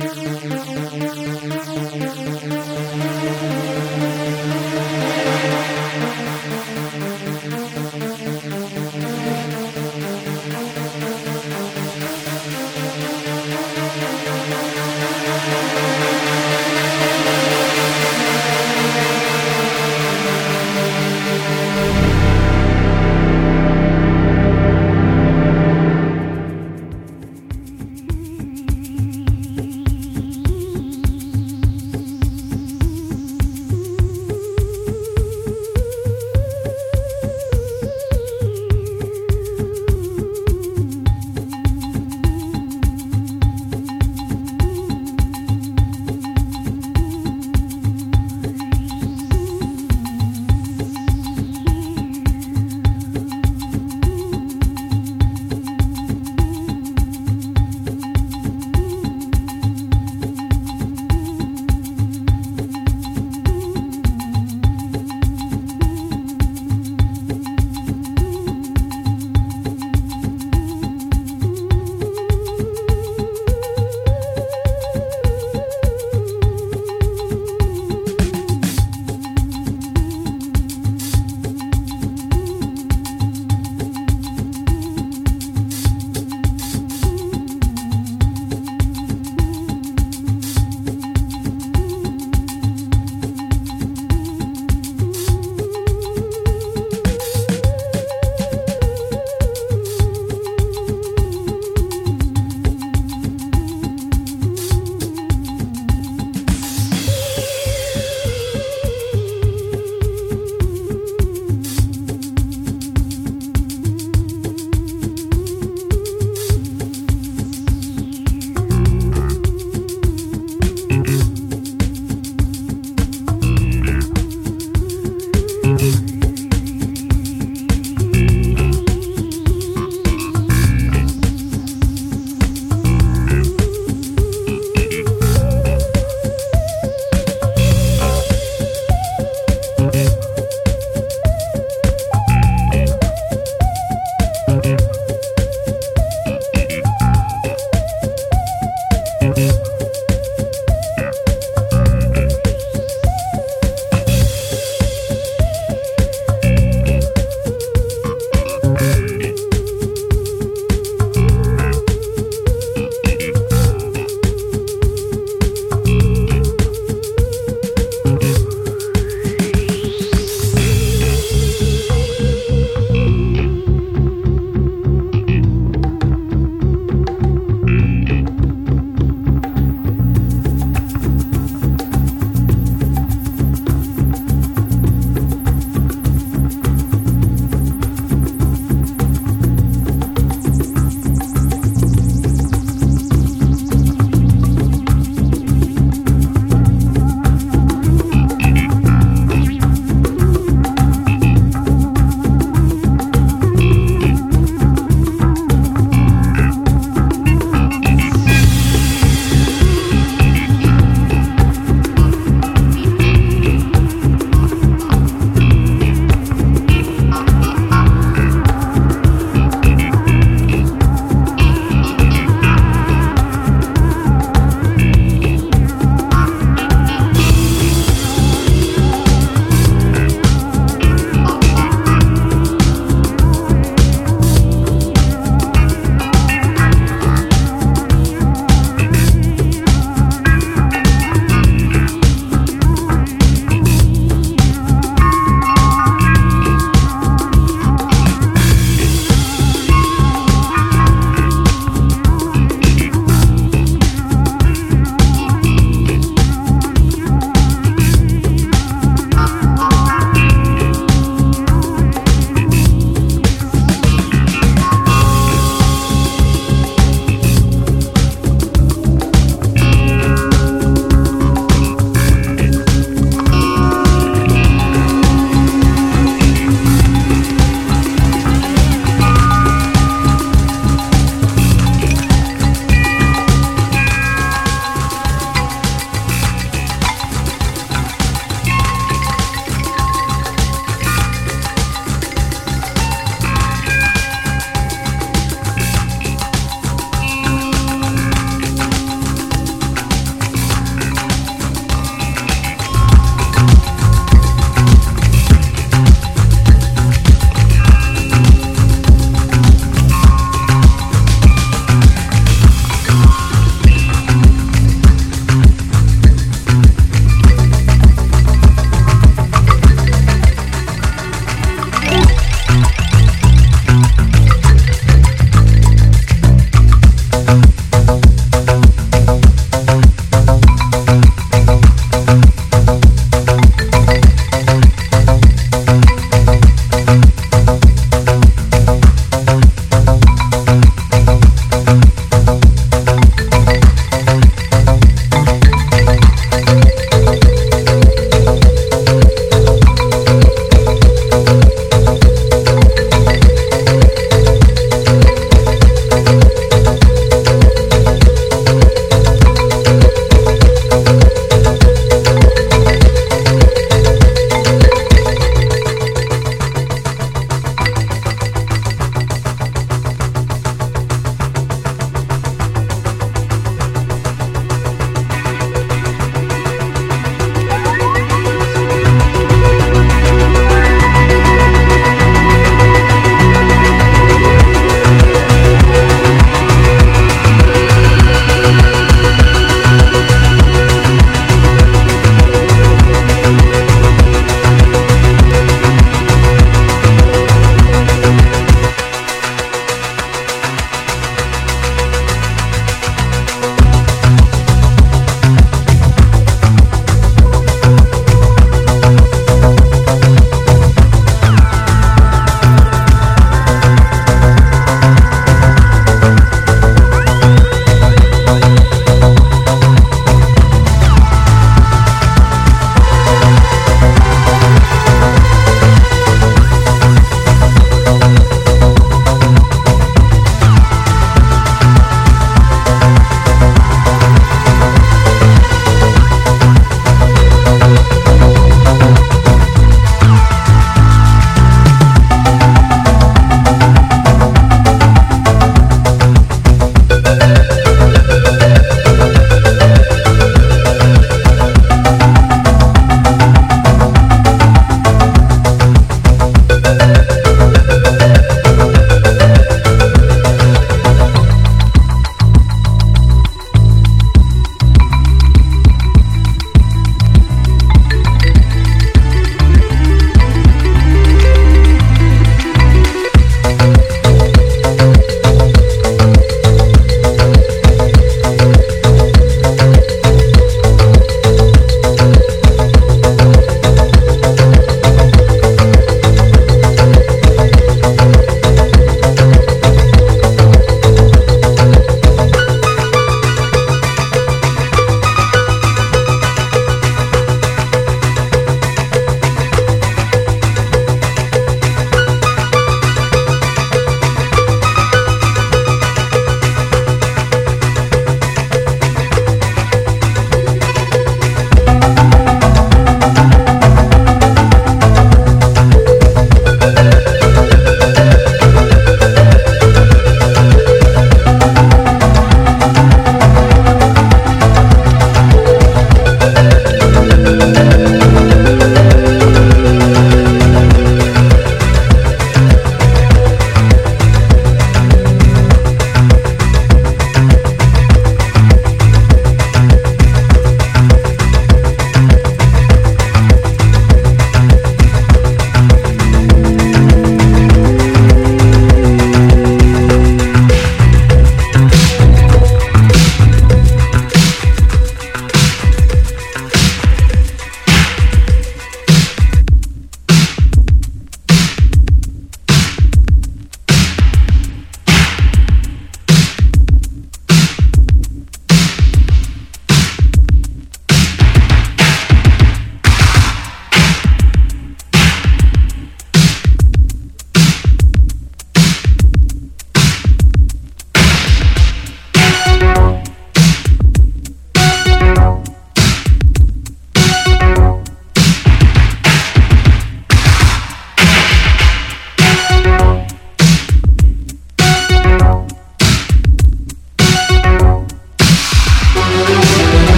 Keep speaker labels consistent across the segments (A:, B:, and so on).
A: Thank you.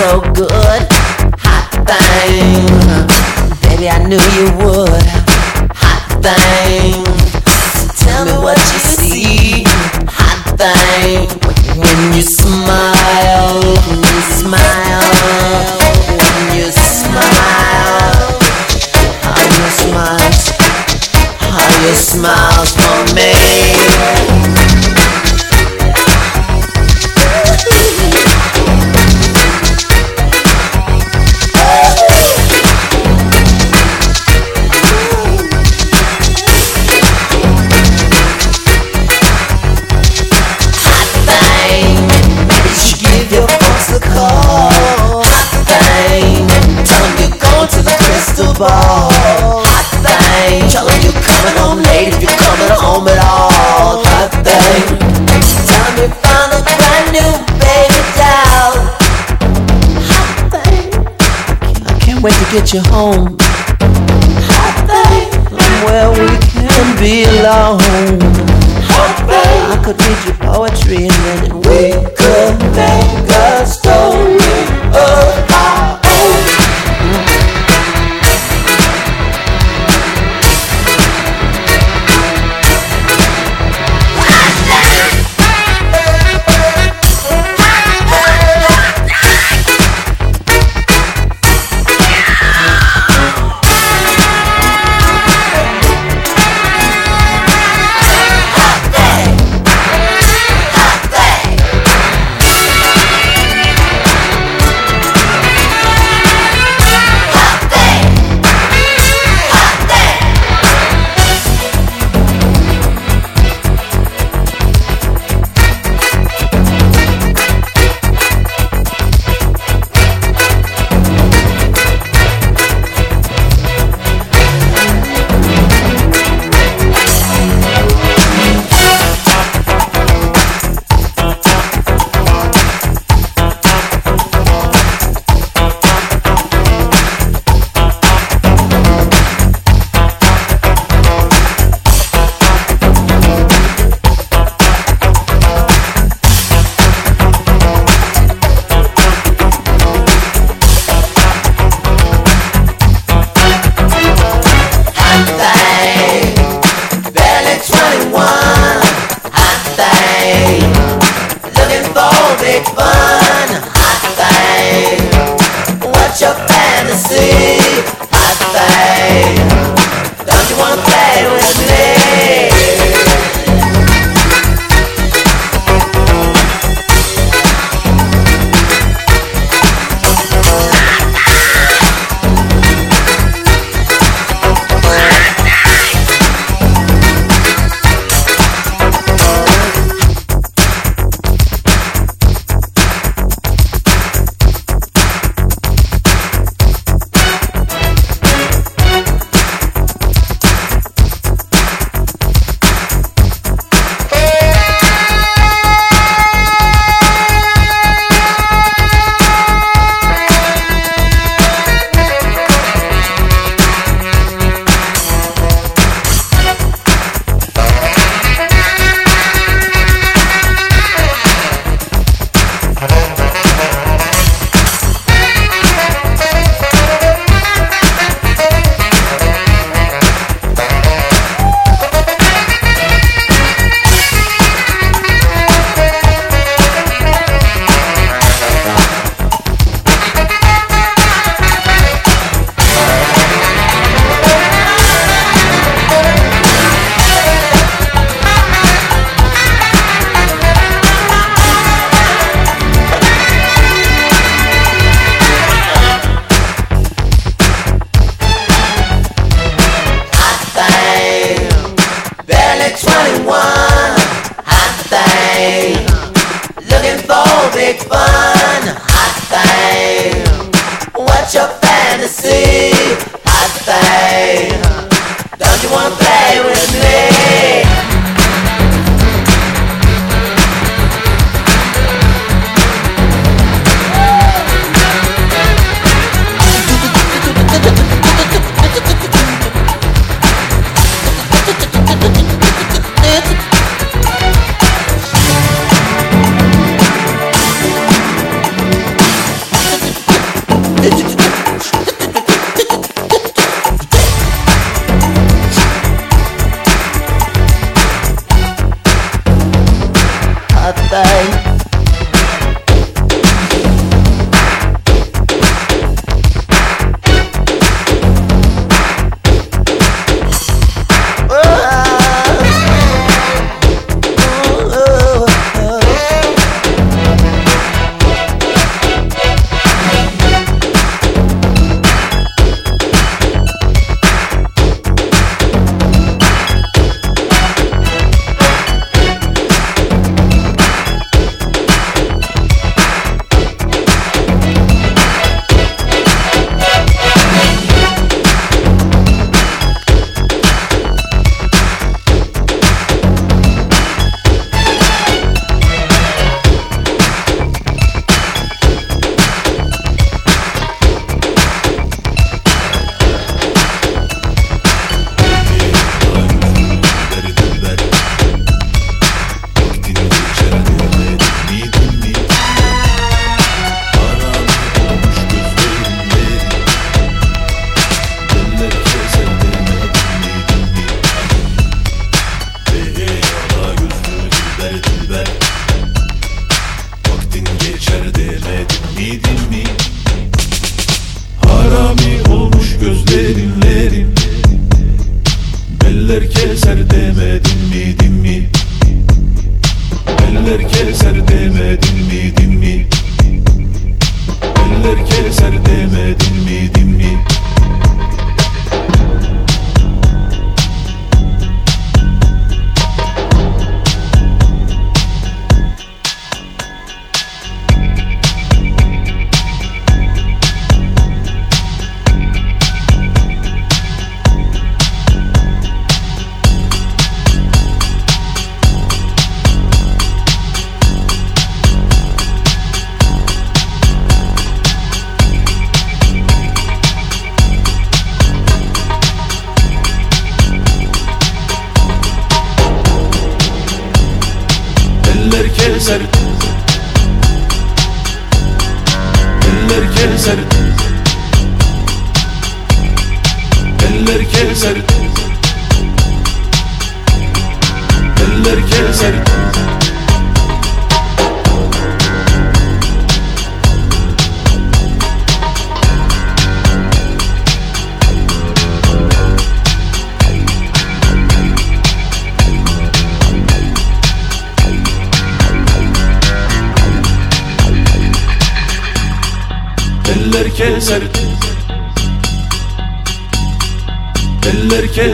A: so good. get you home. Where we can be alone. I could read you poetry and then we could make a story.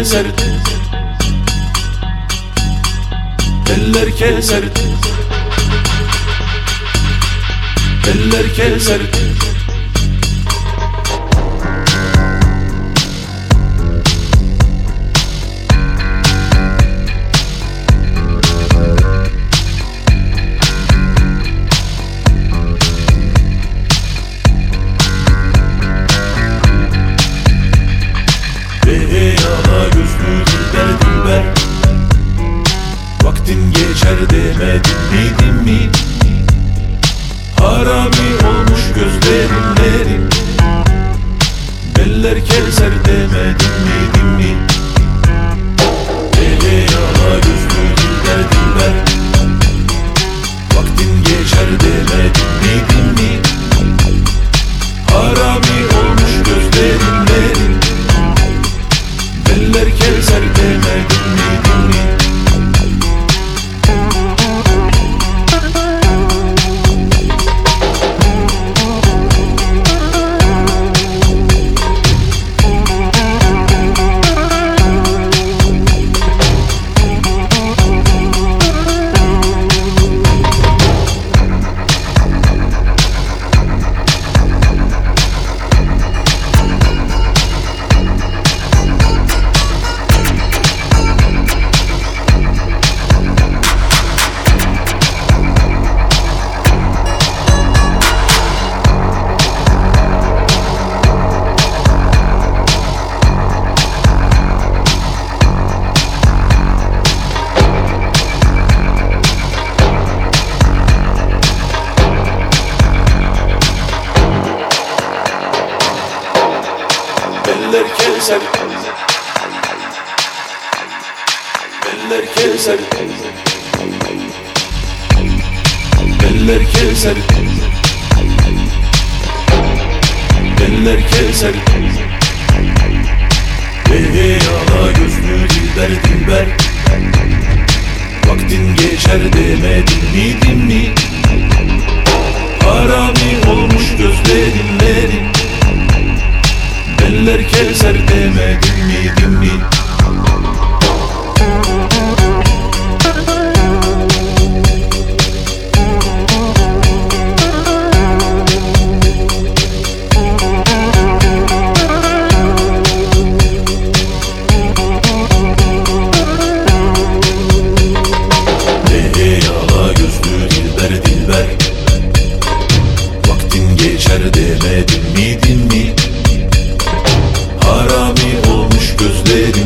B: keserdi Eller keserdi Eller keserdi merkeze olmuş